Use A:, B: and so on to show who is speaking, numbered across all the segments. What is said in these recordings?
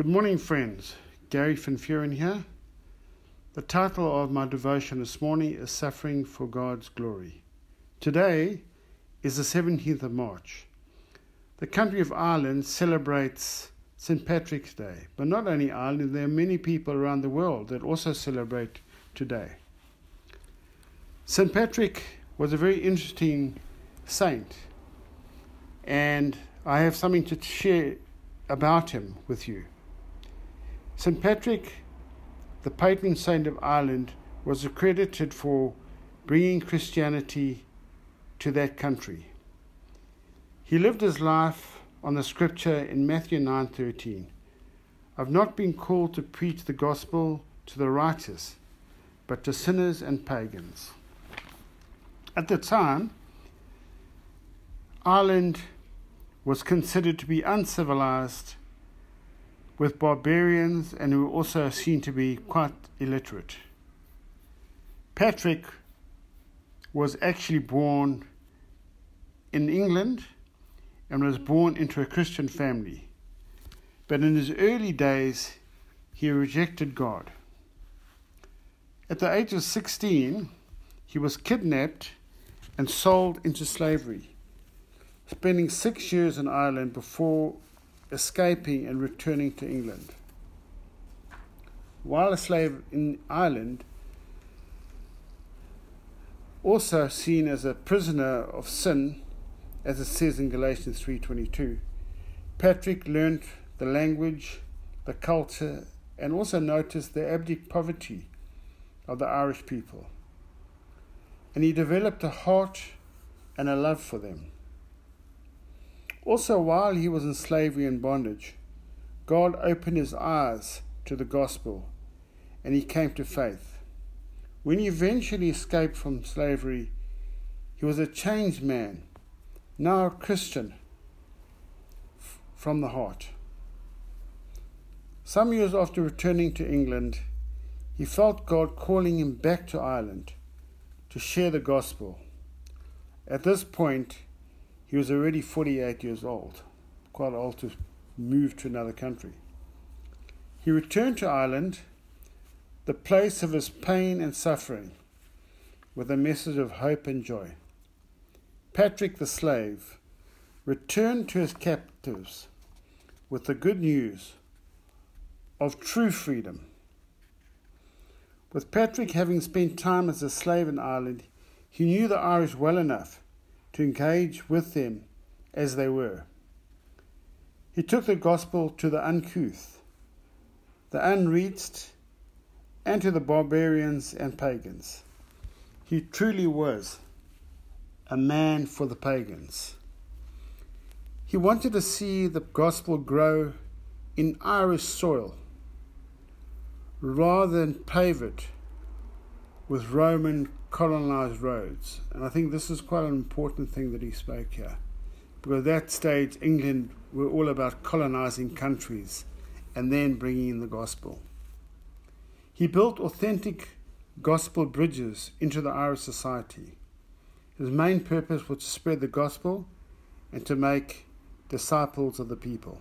A: Good morning, friends. Gary Van Furen here. The title of my devotion this morning is Suffering for God's Glory. Today is the 17th of March. The country of Ireland celebrates St. Patrick's Day, but not only Ireland, there are many people around the world that also celebrate today. St. Patrick was a very interesting saint, and I have something to share about him with you. St. Patrick, the patron saint of Ireland, was accredited for bringing Christianity to that country. He lived his life on the scripture in Matthew 9:13. I've not been called to preach the gospel to the righteous, but to sinners and pagans. At the time, Ireland was considered to be uncivilized with barbarians and who were also seen to be quite illiterate. Patrick was actually born in England and was born into a Christian family. But in his early days, he rejected God. At the age of 16, he was kidnapped and sold into slavery, spending six years in Ireland before escaping and returning to England. While a slave in Ireland, also seen as a prisoner of sin, as it says in Galatians 3:22, Patrick learnt the language, the culture, and also noticed the abject poverty of the Irish people. And he developed a heart and a love for them. Also, while he was in slavery and bondage, God opened his eyes to the gospel and he came to faith. When he eventually escaped from slavery, he was a changed man, now a Christian from the heart. Some years after returning to England, he felt God calling him back to Ireland to share the gospel. At this point, he was already 48 years old, quite old to move to another country. He returned to Ireland, the place of his pain and suffering, with a message of hope and joy. Patrick the slave returned to his captives with the good news of true freedom. With Patrick having spent time as a slave in Ireland, he knew the Irish well enough to engage with them as they were. He took the gospel to the uncouth, the unreached, and to the barbarians and pagans. He truly was a man for the pagans. He wanted to see the gospel grow in Irish soil rather than pave it with Roman colonized roads. And I think this is quite an important thing that he spoke here. Because at that stage, England were all about colonizing countries and then bringing in the gospel. He built authentic gospel bridges into the Irish society. His main purpose was to spread the gospel and to make disciples of the people.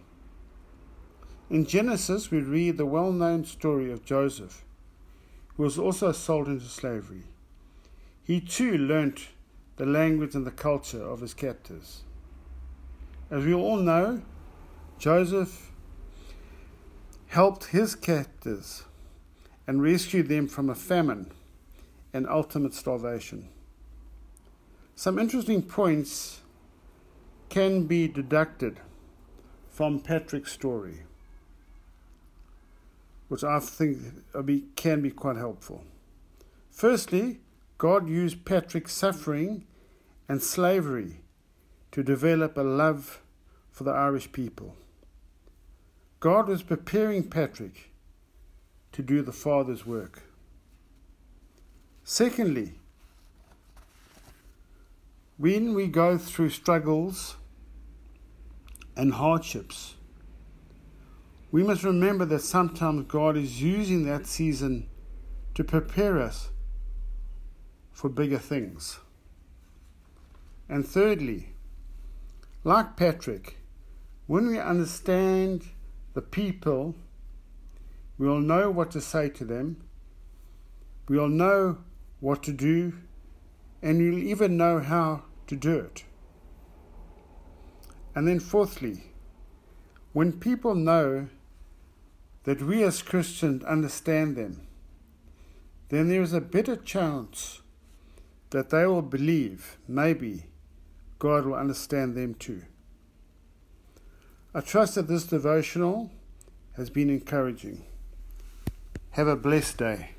A: In Genesis, we read the well known story of Joseph, who was also sold into slavery. He too learnt the language and the culture of his captors. As we all know, Joseph helped his captors and rescued them from a famine and ultimate starvation. Some interesting points can be deducted from Patrick's story, which I think can be quite helpful. Firstly, God used Patrick's suffering and slavery to develop a love for the Irish people. God was preparing Patrick to do the Father's work. Secondly, when we go through struggles and hardships, we must remember that sometimes God is using that season to prepare us for bigger things. And thirdly, like Patrick, when we understand the people We'll know what to say to them. We'll know what to do, and we'll even know how to do it. And then, fourthly, when people know that we as Christians understand them, then there is a better chance that they will believe, maybe, God will understand them too. I trust that this devotional has been encouraging. Have a blessed day.